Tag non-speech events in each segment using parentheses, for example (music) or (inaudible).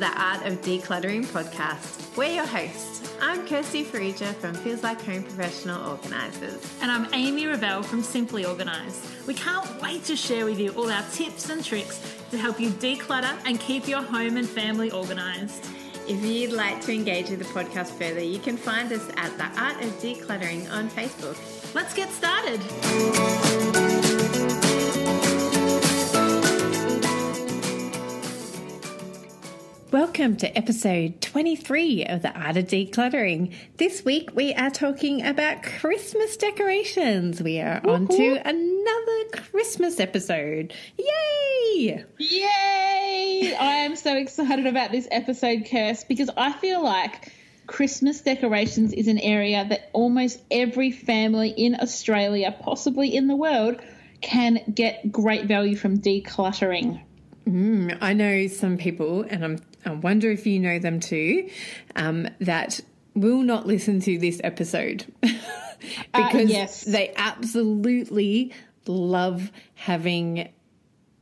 The Art of Decluttering podcast. We're your hosts. I'm Kirsty Farrugia from Feels Like Home Professional Organisers. And I'm Amy Revell from Simply Organised. We can't wait to share with you all our tips and tricks to help you declutter and keep your home and family organised. If you'd like to engage with the podcast further, you can find us at the Art of Decluttering on Facebook. Let's get started. Welcome to episode 23 of the Art of Decluttering. This week we are talking about Christmas decorations. We are on to another Christmas episode. Yay! Yay! I am so excited about this episode, Kirst, because I feel like Christmas decorations is an area that almost every family in Australia, possibly in the world, can get great value from decluttering. Mm, I know some people, and I'm, I wonder if you know them too, um, that will not listen to this episode (laughs) because yes. they absolutely love having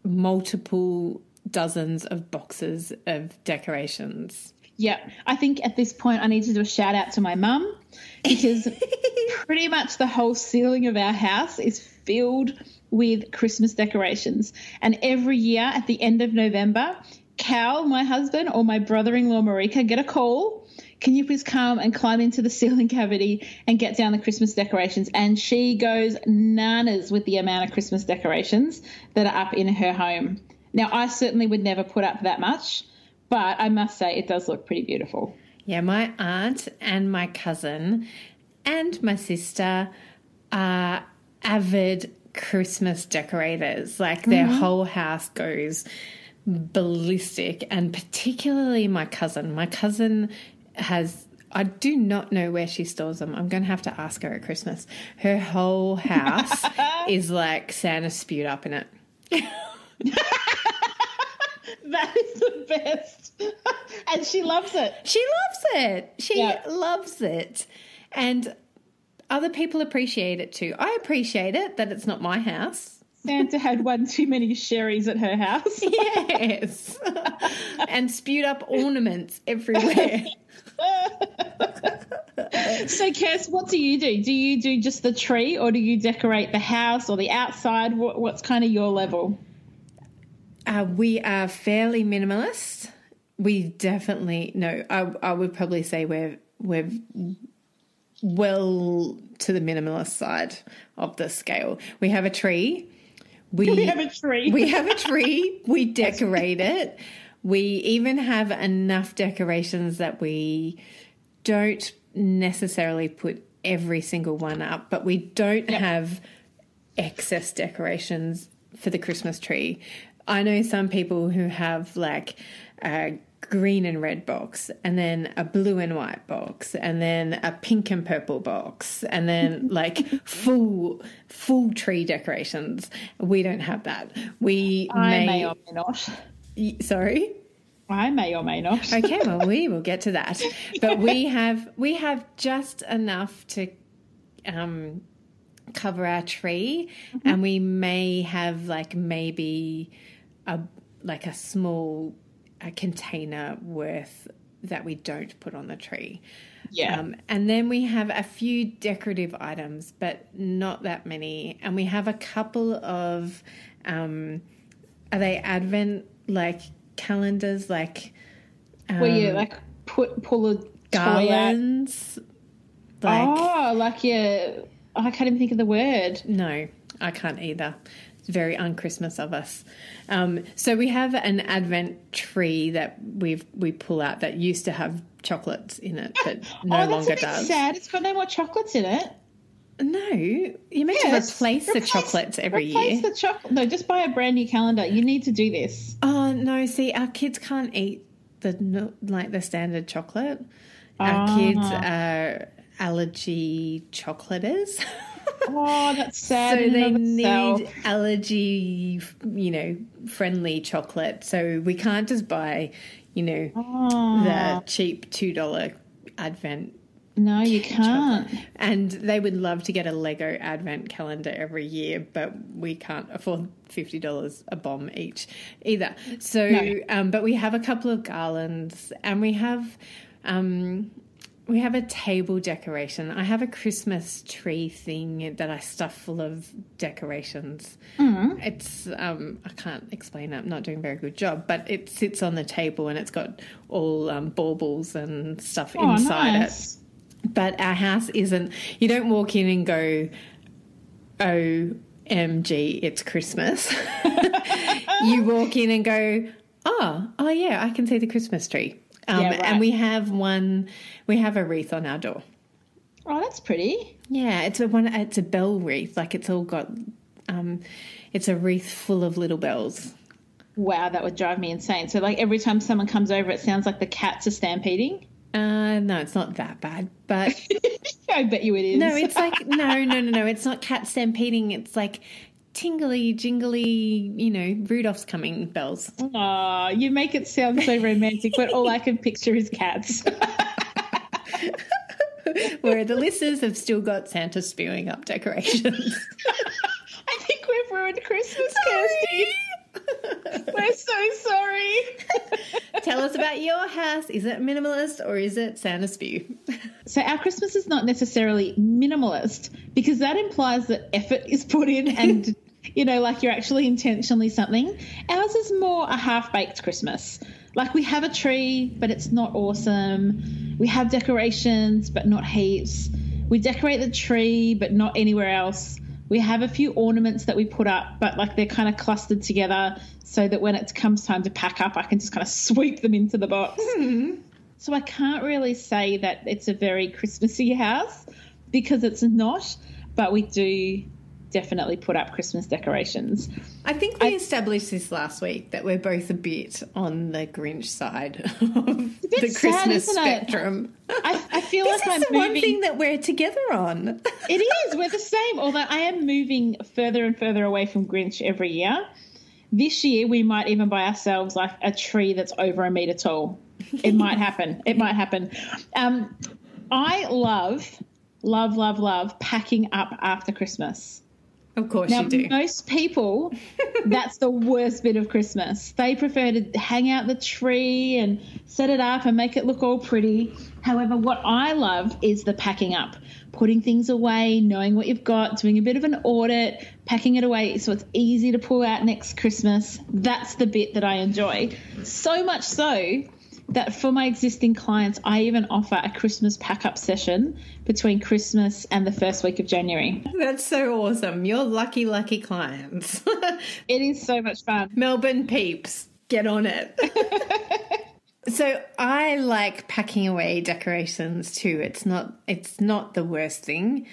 multiple dozens of boxes of decorations. Yeah, I think at this point I need to do a shout out to my mum because (laughs) pretty much the whole ceiling of our house is filled with Christmas decorations. And every year at the end of November, Cal, my husband, or my brother in law, Marika, get a call. Can you please come and climb into the (laughs) ceiling cavity and get down the Christmas decorations? And she goes nanas with the amount of Christmas decorations that are up in her home. Now, I certainly would never put up that much, but I must say it does look pretty beautiful. Yeah, my aunt and my cousin and my sister are avid Christmas decorators. Like their Mm-hmm. whole house goes ballistic, and particularly my cousin. My cousin has. I do not know where she stores them. I'm going to have to ask her at Christmas. Her whole house (laughs) is like Santa spewed up in it. (laughs) That is the best. (laughs) and she loves it. She loves it. She Yeah. loves it. And other people appreciate it too. I appreciate it that it's not my house. Santa (laughs) had one too many sherries at her house. Yes. (laughs) and spewed up ornaments everywhere. (laughs) So, Kirst, what do you do? Do you do just the tree or do you decorate the house or the outside? What, what's kind of your level? Uh, we are fairly minimalist. We definitely no. I, I would probably say we're we're well to the minimalist side of the scale. We have a tree. We, (laughs) We have a tree. We have a tree. (laughs) We decorate it. We even have enough decorations that we don't necessarily put every single one up, but we don't have excess decorations for the Christmas tree. I know some people who have like a green and red box, and then a blue and white box, and then a pink and purple box, and then (laughs) like full full tree decorations. We don't have that. We I may, may or may not. Sorry. I may or may not. Okay, well we (laughs) will get to that. But we have we have just enough to um cover our tree, and we may have like maybe a like a small a container worth that we don't put on the tree. Yeah. Um, and then we have a few decorative items, but not that many. And we have a couple of, um, are they Advent like calendars, like Where you like put pull a toy out. garlands? Like, oh, like yeah. I can't even think of the word. no, I can't either. Very un-Christmas of us. Um, so we have an Advent tree that we've we pull out that used to have chocolates in it, but (gasps) no oh, that's longer a bit does. sad. It's got no more chocolates in it. No, you're meant to Yes. replace the chocolates every replace year. the chocolate. No, just buy a brand new calendar. You need to do this. Oh no! See, our kids can't eat the like the standard chocolate. Our Ah. kids are allergy chocolaters, (laughs) Oh, that's sad. so they need allergy, you know, friendly chocolate. So we can't just buy, you know, Oh, the cheap two dollar advent no, you (laughs) can't. And they would love to get a Lego advent calendar every year, but we can't afford fifty dollars a bomb each either. So, No. um, but we have a couple of garlands, and we have um, we have a table decoration. I have a Christmas tree thing that I stuff full of decorations. Mm-hmm. It's um, I can't explain it. I'm not doing a very good job, but it sits on the table and it's got all um, baubles and stuff Oh, inside it but our house isn't you don't walk in and go omg it's christmas (laughs) (laughs) you walk in and go oh oh yeah i can see the christmas tree um, Yeah, right. and we have one we have a wreath on our door Oh, that's pretty. yeah it's a one it's a bell wreath like it's all got um, it's a wreath full of little bells Wow, that would drive me insane. So, like every time someone comes over, it sounds like the cats are stampeding. uh, no it's not that bad but (laughs) I bet you it is. No, it's like no, no, no, no. It's not cat stampeding. It's like tingly, jingly. You know, Rudolph's coming bells. Aw, you make it sound so romantic, but all I can picture is cats. (laughs) Where the listeners have still got Santa spewing up decorations. (laughs) I think we've ruined Christmas, Kirsty. We're so sorry. (laughs) Tell us about your house. Is it minimalist or is it Santa spew? So our Christmas is not necessarily minimalist because that implies that effort is put in and you know like you're actually intentionally something. Ours is more a half-baked Christmas. Like we have a tree but it's not awesome. We have decorations but not heaps. We decorate the tree but not anywhere else. We have a few ornaments that we put up but like they're kind of clustered together so that when it comes time to pack up I can just kind of sweep them into the box. Hmm. So I can't really say that it's a very Christmassy house because it's not, but we do definitely put up Christmas decorations. I think we established this last week that we're both a bit on the Grinch side (laughs) of the Christmas spectrum. I, I feel This like is I'm the one thing that we're together on. (laughs) it is. We're the same. Although I am moving further and further away from Grinch every year. This year we might even buy ourselves like a tree that's over a meter tall. It might (laughs) happen. It might happen. Um, I love, love, love, love packing up after Christmas. Of course Now, you do. most people, (laughs) that's the worst bit of Christmas. They prefer to hang out the tree and set it up and make it look all pretty. However, what I love is the packing up, putting things away, knowing what you've got, doing a bit of an audit, packing it away so it's easy to pull out next Christmas. That's the bit that I enjoy. So much so that for my existing clients, I even offer a Christmas pack up session between Christmas and the first week of January. That's so awesome. You're lucky, lucky clients. (laughs) It is so much fun. Melbourne peeps, get on it. (laughs) so I like packing away decorations too. It's not it's not the worst thing,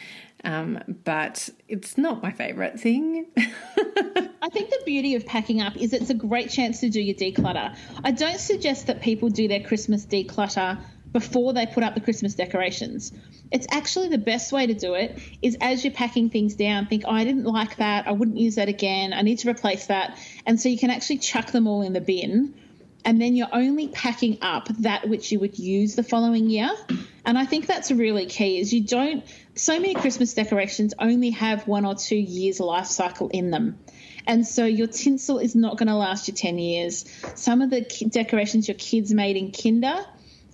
um, but it's not my favorite thing. (laughs) I think the beauty of packing up is it's a great chance to do your declutter. I don't suggest that people do their Christmas declutter before they put up the Christmas decorations. It's actually the best way to do it is as you're packing things down, think, oh, I didn't like that. I wouldn't use that again. I need to replace that. And so you can actually chuck them all in the bin. And then you're only packing up that which you would use the following year. And I think that's really key is you don't so many Christmas decorations only have one or two years life cycle in them. And so your tinsel is not going to last you 10 years. Some of the decorations your kids made in kinder,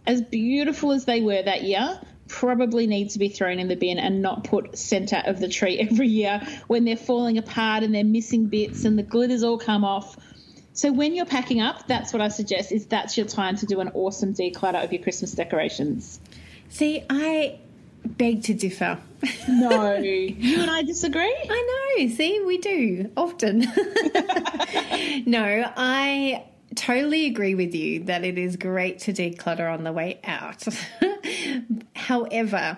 as beautiful as they were that year, probably need to be thrown in the bin and not put center of the tree (laughs) every year when they're falling apart and they're missing bits and the glitters all come off. So when you're packing up, that's what I suggest is that's your time to do an awesome declutter of your Christmas decorations. See, I beg to differ. No, (laughs) you and I disagree. I know. See, we do often. (laughs) no, I totally agree with you that it is great to declutter on the way out. (laughs) However,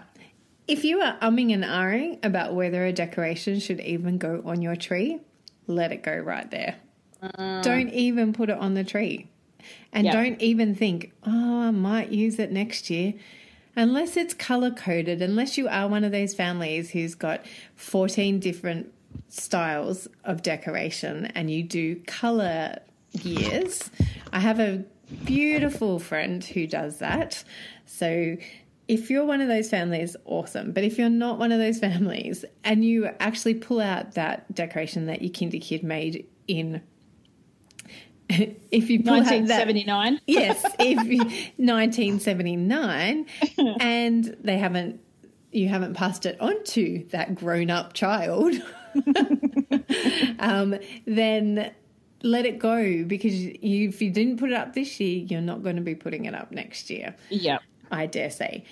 if you are umming and ahhing about whether a decoration should even go on your tree, let it go right there. Uh, don't even put it on the tree. And yep. don't even think, oh, I might use it next year. Unless it's color coded, unless you are one of those families who's got 14 different styles of decoration and you do color years. I have a beautiful friend who does that. So if you're one of those families, awesome. But if you're not one of those (laughs) families and you actually pull out that decoration that your kinder kid made in (laughs) if you pull 1979 that, (laughs) yes if 1979 (laughs) and they haven't you haven't passed it on to that grown-up child um, then let it go because you, if you didn't put it up this year you're not going to be putting it up next year yeah I dare say.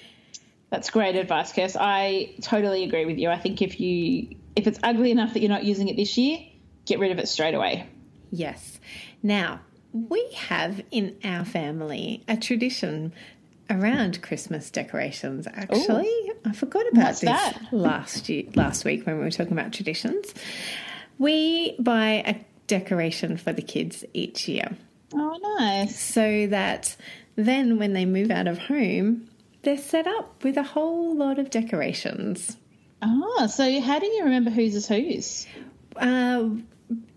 That's great advice, Kirst. I totally agree with you. I think if you if it's ugly enough that you're not using it this year, get rid of it straight away. Yes. Now, we have in our family a tradition around Christmas decorations. Actually, Ooh, I forgot about this that? last year, last week when we were talking about traditions. We buy a decoration for the kids each year. Oh, nice! So that then, when they move out of home, they're set up with a whole lot of decorations. Oh, so how do you remember whose is whose? Uh,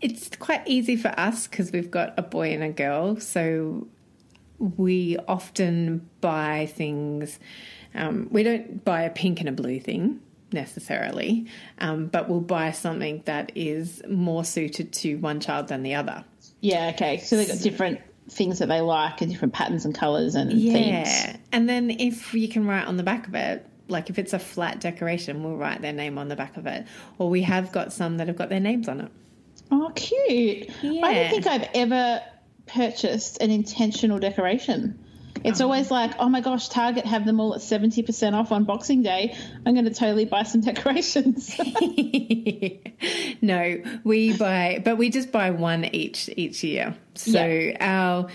it's quite easy for us because we've got a boy and a girl. So we often buy things. Um, we don't buy a pink and a blue thing necessarily, um, but we'll buy something that is more suited to one child than the other. Yeah, okay. So they've got different things that they like and different patterns and colours and things. yeah. themes. And then if you can write on the back of it, like if it's a flat decoration, we'll write their name on the back of it. Or we have got some that have got their names on it. Oh, cute. Yeah. I don't think I've ever purchased an intentional decoration. It's oh. always like, oh my gosh, Target have them all at 70% off on Boxing Day. I'm going to totally buy some (laughs) decorations. (laughs) no, we buy, but we just buy one each each year. So yeah. our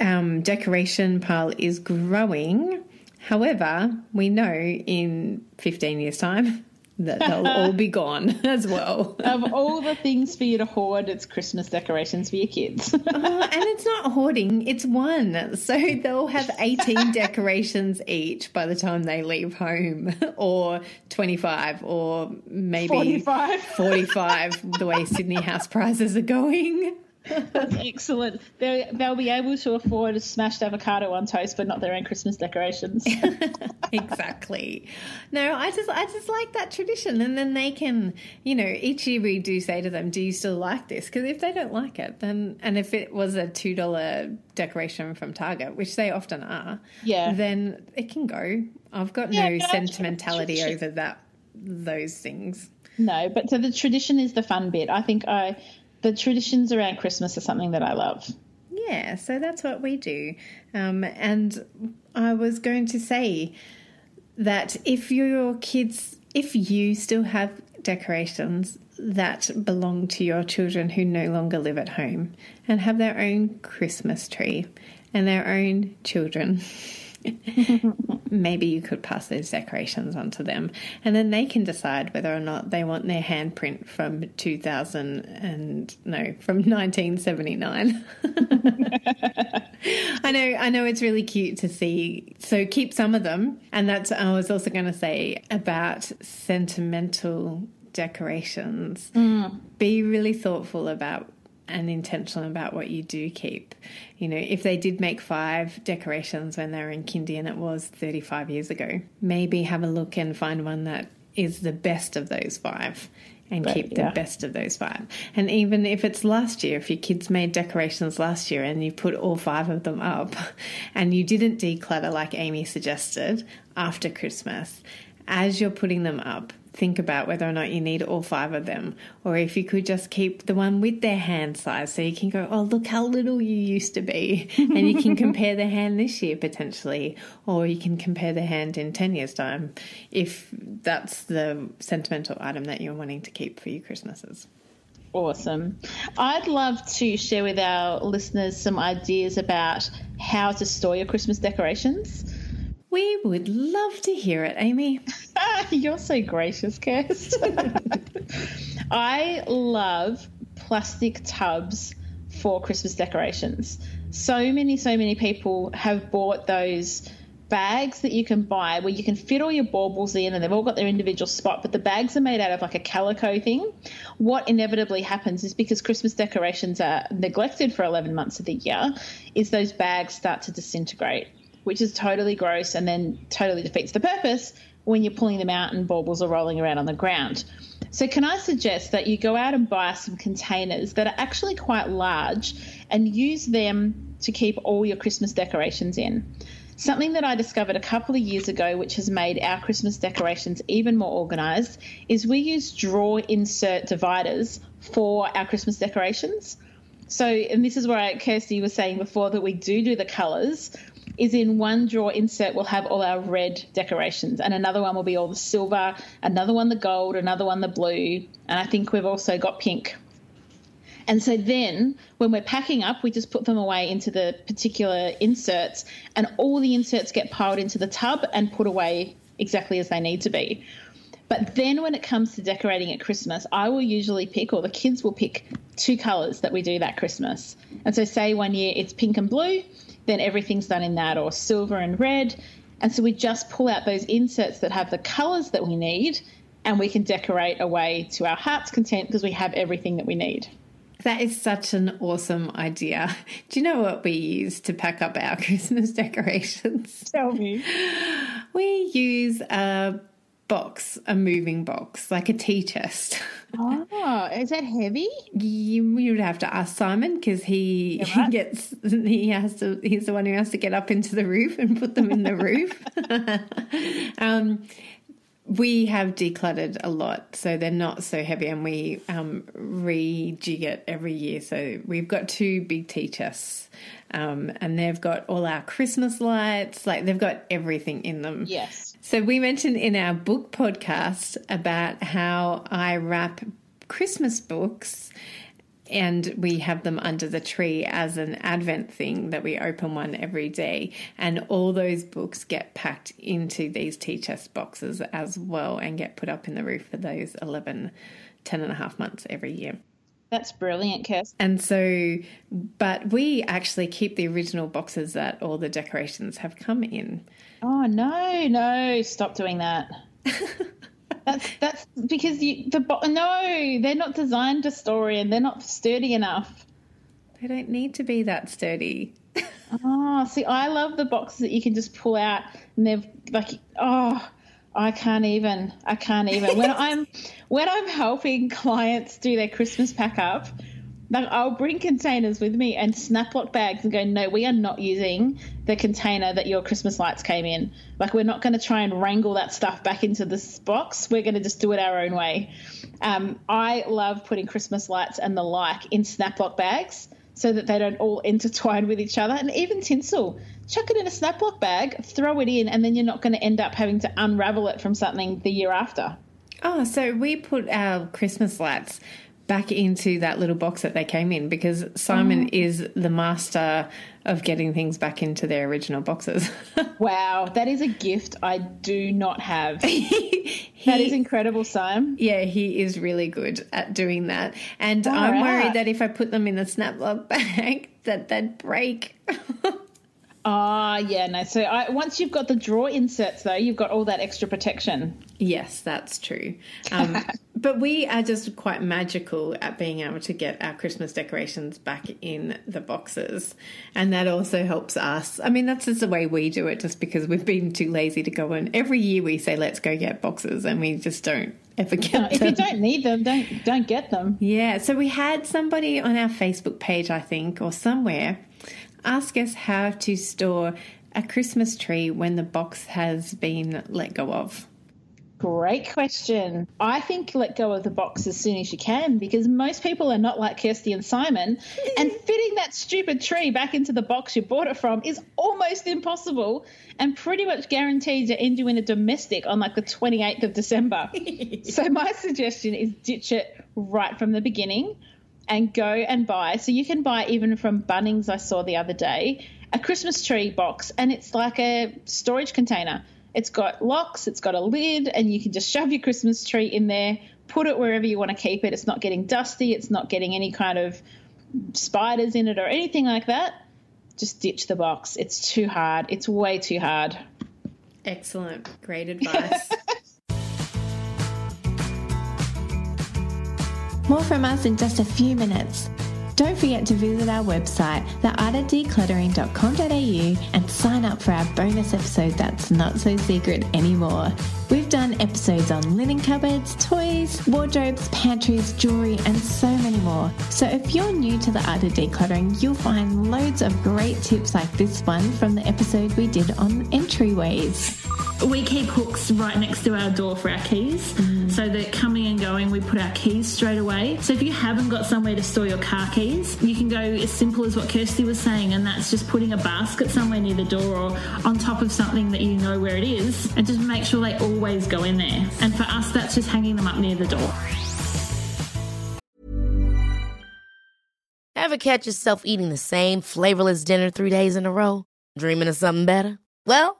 um, decoration pile is growing. However, we know in 15 years' time that they'll all be gone (laughs) as well. (laughs) of all the things for you to hoard, it's Christmas decorations for your kids. (laughs) oh, and it's not hoarding, it's one. So they'll have 18 decorations each by the time they leave home, or 25, or maybe 45, 45 the way Sydney house prices are going. That's (laughs) excellent. They'll, they'll be able to afford a smashed avocado on toast, but not their own Christmas decorations. (laughs) (laughs) exactly. No, I just I just like that tradition, and then they can, you know, each year we do say to them, "Do you still like this?" Because if they don't like it, then and if it was a two dollar decoration from Target, which they often are, yeah, then it can go. I've got yeah, no sentimentality over that those things. No, but so the tradition is the fun bit. I think I the traditions around Christmas are something that I love. Yeah, so that's what we do. Um, and I was going to say that if your kids, if you still have decorations that belong to your children who no longer live at home and have their own Christmas tree and their own children. (laughs) maybe you could pass those decorations on to them. And then they can decide whether or not they want their handprint from 2000 and no from 1979 (laughs) i know i know it's really cute to see. So keep some of them. And that's i was also going to say about sentimental decorations. Mm. be really thoughtful about and intentional about what you do keep. You know, if they did make five decorations when they were in kindy and it was 35 years ago, maybe have a look and find one that is the best of those five and Right, keep yeah. the best of those five. And even if it's last year, if your kids made decorations last year and you put all five of them up (laughs) and you didn't declutter like Amy suggested after Christmas, as you're putting them up, think about whether or not you need all five of them or if you could just keep the one with their hand size so you can go, oh, look how little you used to be. (laughs) And you can (laughs) compare the hand this year potentially, or you can compare the hand in 10 years' time if that's the sentimental item that you're wanting to keep for your Christmases. Awesome. I'd love to share with our listeners some ideas about how to store your Christmas decorations. We would love to hear it, Amy. (laughs) You're so gracious, Kirst. (laughs) I love plastic tubs for Christmas decorations. So many, so many people have bought those bags that you can buy where you can fit all your baubles in and they've all got their individual spot, but the bags are made out of like a calico thing. What inevitably happens is because Christmas decorations are neglected for 11 months of the year, is those bags start to disintegrate, which is totally gross and then totally defeats the purpose when you're pulling them out and baubles are rolling around on the ground. So, can I suggest that you go out and buy some containers that are actually quite large and use them to keep all your Christmas decorations in? Something that I discovered a couple of years ago, which has made our Christmas decorations even more organised, is we use draw insert dividers for our Christmas decorations. So, and this is where Kirsty was saying before that we do do the colours. Is in one drawer insert we'll have all our red decorations, and another one will be all the silver, another one the gold, another one the blue, and I think we've also got pink. And so then when we're packing up, we just put them away into the particular inserts, and all the inserts get piled into the tub and put away exactly as they need to be. But then when it comes to decorating at Christmas, I will usually pick, or the kids will pick, two colours that we do that Christmas. And so, say one year it's pink and blue, then everything's done in that, or silver and red. And so we just pull out those inserts that have the colours that we need, and we can decorate away to our heart's content because we have everything that we need. That is such an awesome idea. Do you know what we use to pack up our (laughs) Christmas decorations? Tell me. We use a box, a moving box, like a tea chest. Oh, (laughs) is that heavy? You, you would have to ask Simon because he, he gets he has to he's the one who has to get up into the roof and put them in the (laughs) roof. (laughs) um, we have decluttered a lot, so they're not so heavy, and we um, rejig it every year. So we've got two big tea chests, um, and they've got all our Christmas lights, like they've got everything in them. Yes. So we mentioned in our book podcast about how I wrap Christmas books and we have them under the tree as an advent thing that we open one every day. And all those books get packed into these tea chest boxes as well and get put up in the roof for those 11 10 and a half months every year. That's brilliant, Kirst. and so but we actually keep the original boxes that all the decorations have come in Oh no, no! Stop doing that. (laughs) that's that's because you the bo- no, they're not designed to store in. They're not sturdy enough. they don't need to be that sturdy (laughs) Oh, see, I love the boxes that you can just pull out and they're like oh. I can't even. I can't even. When (laughs) I'm when I'm helping clients do their Christmas pack up, like I'll bring containers with me and Snaplock bags and go, no, we are not using the container that your Christmas lights came in. Like we're not going to try and wrangle that stuff back into this box. We're going to just do it our own way. Um, I love putting Christmas lights and the like in Snaplock bags so that they don't all (laughs) intertwine with each other. And even tinsel, chuck it in a Snaplock bag, throw it in, and then you're not going to end up having to unravel it from something the year after. Oh, so we put our Christmas lights back into that little box that they came in because Simon is the master of getting things back into their original boxes. (laughs) Wow, that is a gift I do not have. (laughs) he, That is incredible, Simon. yeah, he is really good at doing that. And All I'm right. worried that if I put them in the snap lock (laughs) bag, that they'd break. Ah, yeah, no. So I, once you've got the drawer inserts, though, you've got all that extra protection. Yes, that's true. Um, but we are just quite magical at being able to get our Christmas decorations back in the boxes. And that also helps us. I mean, that's just the way we do it, just because we've been too lazy to go and every year we say, let's go get boxes, and we just don't ever get No, if you don't need them, don't don't get them. Yeah, so we had somebody on our Facebook page, I think, or somewhere, ask us how to store a Christmas tree when the box has been let go of. Great question. I think let go of the box as soon as you can because most people are not like Kirsty and Simon, and (laughs) fitting that stupid tree back into the box you bought it from is almost impossible and pretty much guaranteed to end you in a domestic on like the 28th of December. (laughs) so, my suggestion is ditch it right from the beginning and go and buy. So, you can buy even from Bunnings, I saw the other day, a Christmas tree box, and it's like a storage container. It's got locks, it's got a lid, and you can just shove your Christmas tree in there, put it wherever you want to keep it. It's not getting dusty, it's not getting any kind of spiders in it or anything like that. Just ditch the box. It's too hard. It's way too hard. Excellent. Great advice. (laughs) More from us in just a few minutes. Don't forget to visit our website, theartofdecluttering.com.au, and sign up for our bonus episode that's not so secret anymore. We've done episodes on linen cupboards, toys, wardrobes, pantries, jewelry, and so many more. So if you're new to the art of decluttering, you'll find loads of great tips like this one from the episode we did on entryways. We keep hooks right next to our door for our keys mm. so that coming and going, we put our keys straight away. So if you haven't got somewhere to store your car keys, you can go as simple as what Kirsty was saying, and that's just putting a basket somewhere near the door or on top of something that you know where it is, and just make sure they always go in there. And for us, that's just hanging them up near the door. Ever catch yourself eating the same flavorless dinner three days in a row? Dreaming of something better? Well,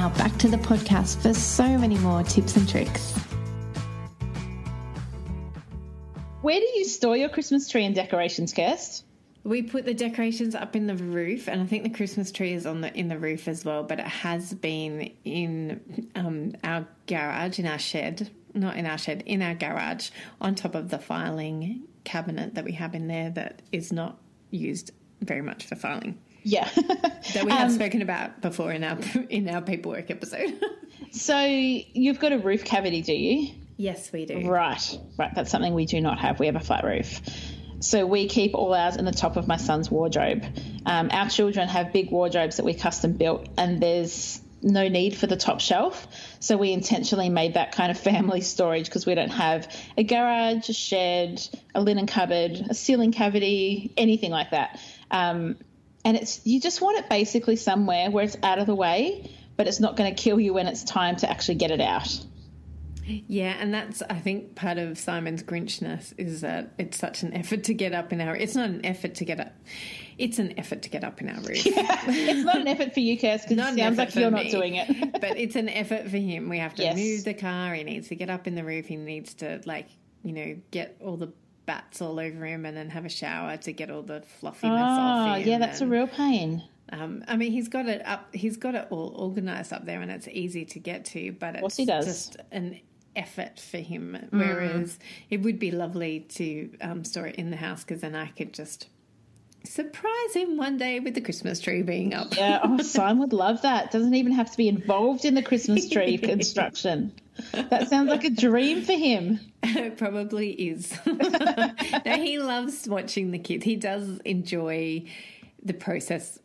Now back to the podcast for so many more tips and tricks. Where do you store your Christmas tree and decorations, Kirst? we put the decorations up in the roof, and I think the Christmas tree is on the in the roof as well. But it has been in um, our garage, in our shed, not in our shed, in our garage, on top of the filing cabinet that we have in there that is not used very much for filing. Yeah. (laughs) That we have spoken about before in our (laughs) in our paperwork episode. (laughs) so you've got a roof cavity, do you? yes, we do. Right, right. That's something we do not have. We have a flat roof. So we keep all ours in the top of my son's wardrobe. Um, our children have big wardrobes that we custom built, and there's no need for the top shelf. So we intentionally made that kind of family storage because we don't have a garage, a shed, a linen cupboard, a ceiling cavity, anything like that. Um, and it's you just want it basically somewhere where it's out of the way, but it's not going to kill you when it's time to actually get it out. Yeah, and that's I think part of Simon's Grinchness is that it's such an effort to get up in our. It's not an effort to get up. It's an effort to get up in our roof. (laughs) It's not an effort for you, Kirst, because Not it sounds like you're not doing it. (laughs) but it's an effort for him. We have to Yes. move the car. He needs to get up in the roof. He needs to like you know get all the bats all over him and then have a shower to get all the fluffiness off Oh, him. yeah, that's a real pain. Um, I mean, he's got it up. He's got it all organised up there, and it's easy to get to. But it's just an effort for him. Mm. Whereas it would be lovely to um, store it in the house because then I could just surprise him one day with the Christmas tree being up. Yeah, oh, (laughs) Simon would love that. Doesn't even have to be involved in the Christmas tree (laughs) construction. That sounds like a dream for him. It probably is. (laughs) no, he loves watching the kids. He does enjoy the process.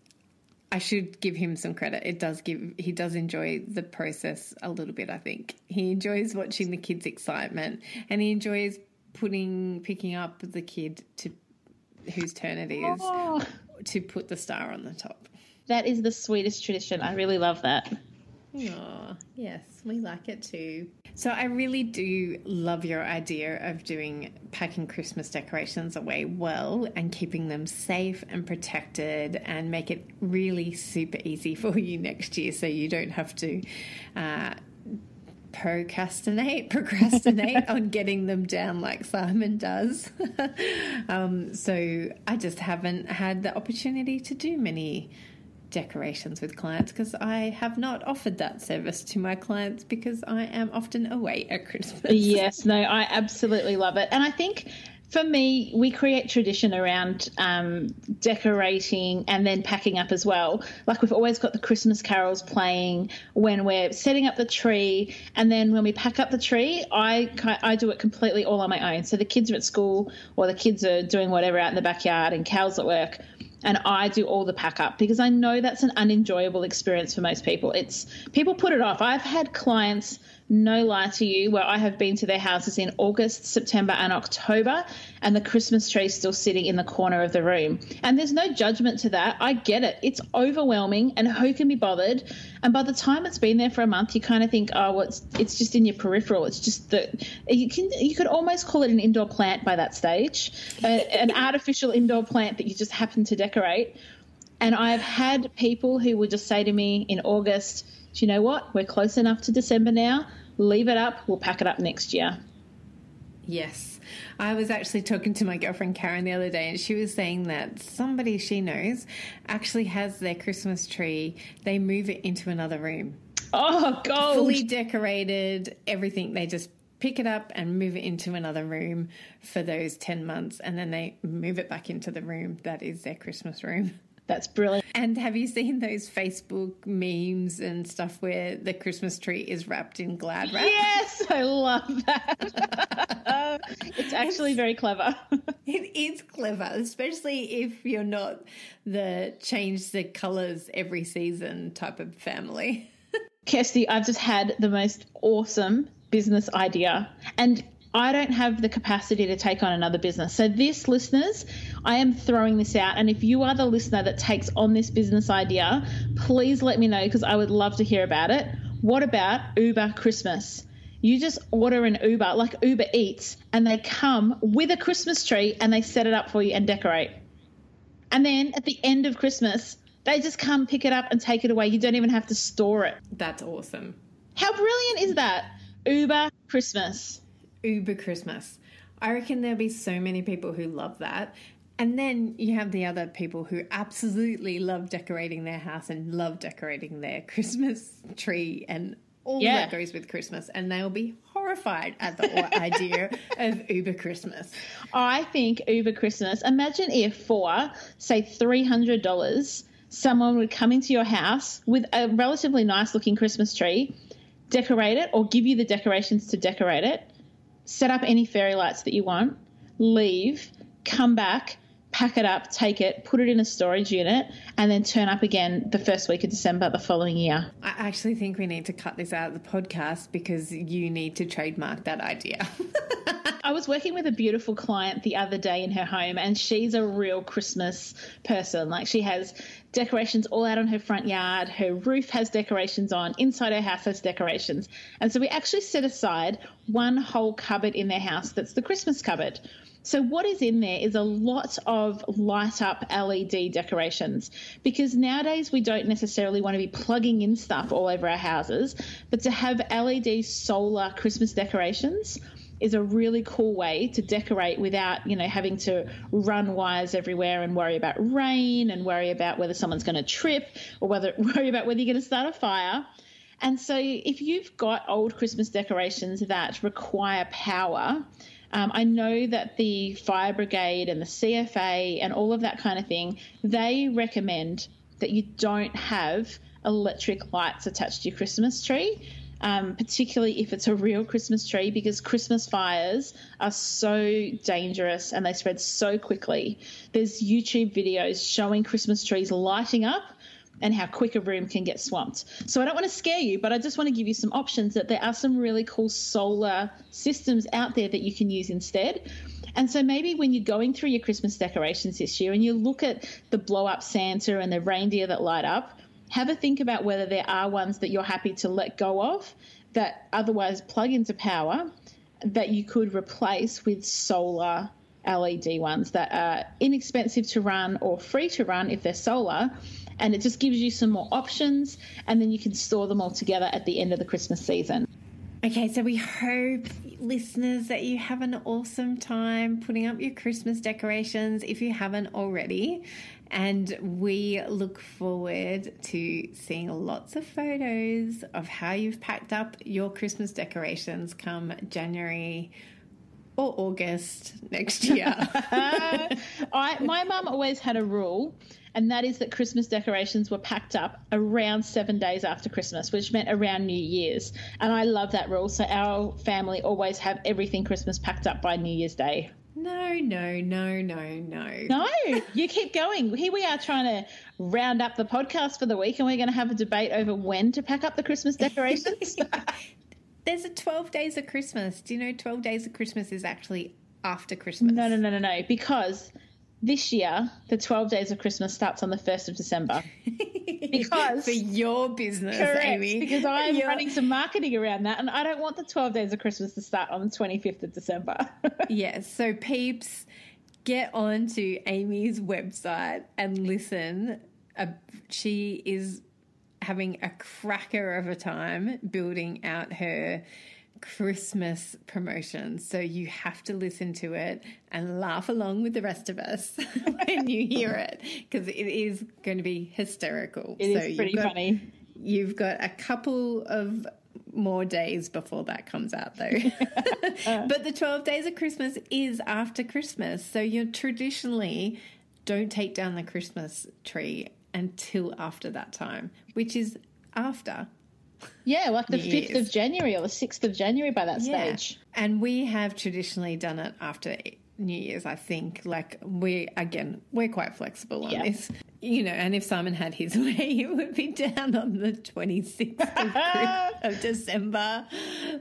I should give him some credit. It does give he does enjoy the process a little bit, I think. He enjoys watching the kids' excitement and he enjoys putting picking up the kid to whose turn it is Oh, to put the star on the top. that is the sweetest tradition. I really love that. Oh, yes, we like it too. So I really do love your idea of doing packing Christmas decorations away well and keeping them safe and protected and make it really super easy for you next year so you don't have to uh, procrastinate (laughs) procrastinate (laughs) on getting them down like Simon does. (laughs) um, so I just haven't had the opportunity to do many decorations with clients because I have not offered that service to my clients because I am often away at Christmas. Yes, no, I absolutely love it. And I think for me, we create tradition around um, decorating and then packing up as well. Like we've always got the Christmas carols playing when we're setting up the tree, and then when we pack up the tree, I I do it completely all on my own. So the kids are at school or the kids are doing whatever out in the backyard, and Cal's at work and I do all the pack up because I know that's an unenjoyable experience for most people. It's people put it off. I've had clients no lie to you, where I have been to their houses in August, September, and October, and the Christmas tree still sitting in the corner of the room. And there's no judgment to that. I get it. It's overwhelming, and who can be bothered? And by the time it's been there for a month, you kind of think, oh, well, it's, it's just in your peripheral. It's just that you can you could almost call it an indoor plant by that stage, an artificial indoor plant that you just happen to decorate. And I've had people who would just say to me in August, do you know what? We're close enough to December now. Leave it up. We'll pack it up next year. Yes. I was actually talking to my girlfriend Karen the other day, and she was saying that somebody she knows actually has their Christmas tree, they move it into another room. Oh, God. Fully decorated, everything. They just pick it up and move it into another room for those 10 months, and then they move it back into the room that is their Christmas room. That's brilliant. And have you seen those Facebook memes and stuff where the Christmas tree is wrapped in glad wrap? Yes, I love that. (laughs) it's actually very clever. (laughs) it is clever, especially if you're not the change the colors every season type of family. (laughs) Kirsty, I've just had the most awesome business idea. And I don't have the capacity to take on another business. So, this, listeners, I am throwing this out. And if you are the listener that takes on this business idea, please let me know because I would love to hear about it. What about Uber Christmas? You just order an Uber, like Uber Eats, and they come with a Christmas tree and they set it up for you and decorate. And then at the end of Christmas, they just come pick it up and take it away. You don't even have to store it. That's awesome. How brilliant is that? Uber Christmas. Uber Christmas. I reckon there'll be so many people who love that. And then you have the other people who absolutely love decorating their house and love decorating their Christmas tree and all yeah. that goes with Christmas. And they'll be horrified at the idea (laughs) of Uber Christmas. I think Uber Christmas, imagine if for, say, $300, someone would come into your house with a relatively nice looking Christmas tree, decorate it, or give you the decorations to decorate it set up any fairy lights that you want, leave, come back, pack it up, take it, put it in a storage unit, and then turn up again the first week of December the following year. I actually think we need to cut this out of the podcast because you need to trademark that idea. (laughs) I was working with a beautiful client the other day in her home, and she's a real Christmas person. Like, she has decorations all out on her front yard, her roof has decorations on, inside her house has decorations. And so we actually set aside one whole cupboard in their house that's the Christmas cupboard. So, what is in there is a lot of light up LED decorations because nowadays we don't necessarily want to be plugging in stuff all over our houses, but to have LED solar Christmas decorations is a really cool way to decorate without, you know, having to run wires everywhere and worry about rain and worry about whether someone's going to trip or whether (laughs) worry about whether you're going to start a fire. And so if you've got old Christmas decorations that require power, um, I know that the fire brigade and the CFA and all of that kind of thing, they recommend that you don't have electric lights attached to your Christmas tree um, particularly if it's a real Christmas tree, because Christmas fires are so dangerous and they spread so quickly. There's YouTube videos showing Christmas trees lighting up and how quick a room can get swamped. So I don't want to scare you, but I just want to give you some options that there are some really cool solar systems out there that you can use instead. And so maybe when you're going through your Christmas decorations this year and you look at the blow up Santa and the reindeer that light up, have a think about whether there are ones that you're happy to let go of that otherwise plug into power that you could replace with solar LED ones that are inexpensive to run or free to run if they're solar. And it just gives you some more options, and then you can store them all together at the end of the Christmas season. Okay, so we hope, listeners, that you have an awesome time putting up your Christmas decorations if you haven't already. And we look forward to seeing lots of photos of how you've packed up your Christmas decorations come January or August next year. (laughs) I, my mum always had a rule, and that is that Christmas decorations were packed up around seven days after Christmas, which meant around New Year's. And I love that rule. So our family always have everything Christmas packed up by New Year's Day. no, no, no, no, no. No, you keep going. Here we are trying to round up the podcast for the week, and we're going to have a debate over when to pack up the Christmas decorations. (laughs) There's a 12 days of Christmas. Do you know 12 days of Christmas is actually after Christmas? no, no, no, no, no. Because this year, the 12 days of Christmas starts on the 1st of December. (laughs) Because For your business, Correct, Amy. because I'm You're- running some marketing around that, and I don't want the 12 days of Christmas to start on the 25th of December. (laughs) Yes, so peeps, get on to Amy's website and listen. Uh, she is having a cracker of a time building out her Christmas promotion. So you have to listen to it and laugh along with the rest of us (laughs) when you hear it because it is going to be hysterical. It is so you've pretty got- funny. You've got a couple of more days before that comes out, though. (laughs) but the 12 days of Christmas is after Christmas. So you traditionally don't take down the Christmas tree until after that time, which is after. Yeah, like the New 5th Year's. of January or the 6th of January by that stage. And we have traditionally done it after New Year's, I think. Like, we, again, we're quite flexible on Yeah. this. You know, and if Simon had his (laughs) way, it would be down on the 26th of, of (laughs) December.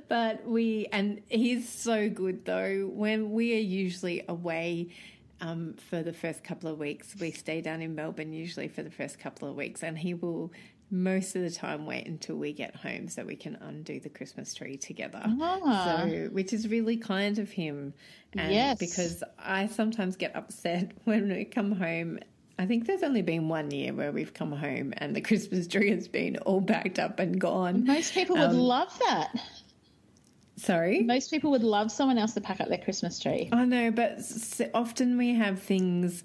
But we, and he's so good though, when we are usually away. Um, for the first couple of weeks, we stay down in Melbourne usually for the first couple of weeks, and he will most of the time wait until we get home so we can undo the Christmas tree together. Ah. So, which is really kind of him. And Yes. Because I sometimes get upset (laughs) when we come home. I think there's only been one year where we've come home and the Christmas tree has been all backed up and gone. Most people would love that. Sorry? Most people would love someone else to pack up their Christmas tree. I know, but often we have things.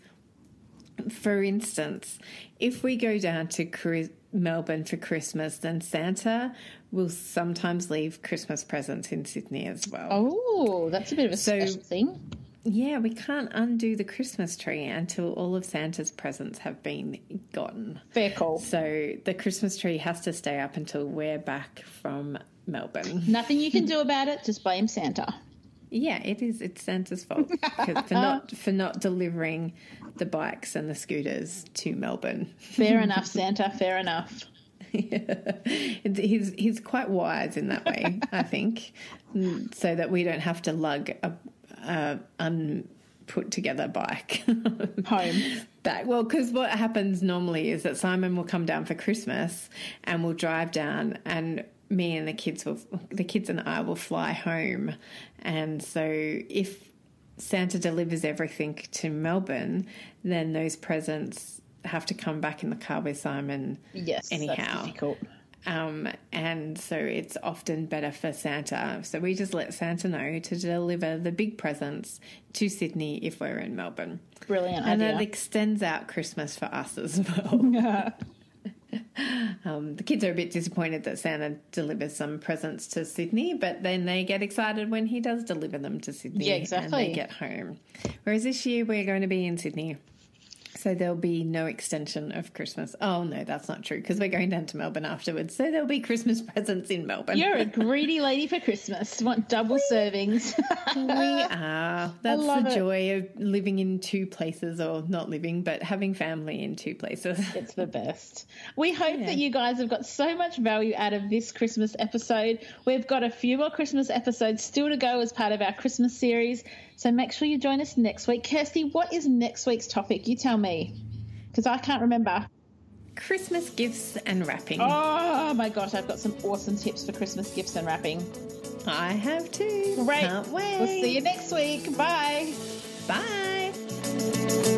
For instance, if we go down to Chris- Melbourne for Christmas, then Santa will sometimes leave Christmas presents in Sydney as well. Oh, that's a bit of a So- special thing. Yeah, we can't undo the Christmas tree until all of Santa's presents have been gotten. Fair call. So the Christmas tree has to stay up until we're back from Melbourne. Nothing you can (laughs) do about it. Just blame Santa. Yeah, it is. It's Santa's fault for not (laughs) for not delivering the bikes and the scooters to Melbourne. Fair (laughs) enough, Santa. Fair enough. (laughs) he's he's quite wise in that way, I think, so that we don't have to lug a, a unput together bike Home. back. Well, because what happens normally is that Simon will come down for Christmas and we'll drive down and me and the kids will the kids and I will fly home. And so if Santa delivers everything to Melbourne, then those presents have to come back in the car with Simon Yes. anyhow. Um, and so it's often better for Santa. So we just let Santa know to deliver the big presents to Sydney if we're in Melbourne. Brilliant And idea. that extends out Christmas for us as well. (laughs) (laughs) um, the kids are a bit disappointed that Santa delivers some presents to Sydney, but then they get excited when he does deliver them to Sydney Yeah, and exactly. they get home. Whereas this year we're going to be in Sydney. So there'll be no extension of Christmas. Oh no, that's not true because we're going down to Melbourne afterwards. So there'll be Christmas (laughs) presents in Melbourne. You're a (laughs) greedy lady for Christmas. Want double servings. (laughs) we are. That's the it. joy of living in two places, or not living, but having family in two places. It's the best. We hope that you guys have got so much value out of this Christmas episode. We've got a few more Christmas episodes still to go as part of our Christmas series. So make sure you join us next week. Kirsty, what is next week's topic? You tell me. Because I can't remember. Christmas gifts and wrapping. Oh my gosh, I've got some awesome tips for Christmas gifts and wrapping. I have too. Great. Can't wait. We'll see you next week. Bye. Bye.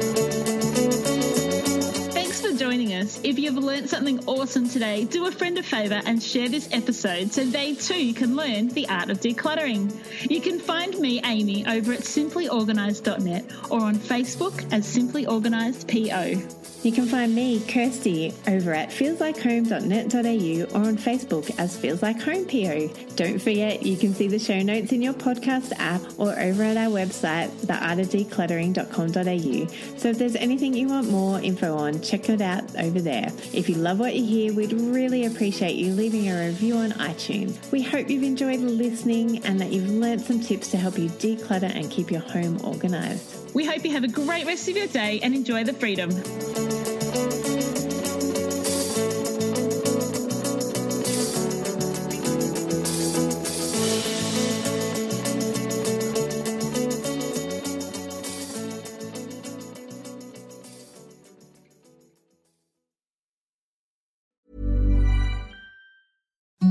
For joining us. If you've learned something awesome today, do a friend a favour and share this episode so they too can learn the art of decluttering. You can find me, Amy, over at simplyorganised.net or on Facebook as Simply Organised PO. You can find me, Kirsty, over at feelslikehome.net.au or on Facebook as Feels Like Home PO. Don't forget, you can see the show notes in your podcast app or over at our website, theartofdecluttering.com.au. So if there's anything you want more info on, check it out over there. If you love what you hear, we'd really appreciate you leaving a review on iTunes. We hope you've enjoyed listening and that you've learned some tips to help you declutter and keep your home organized. We hope you have a great rest of your day and enjoy the freedom.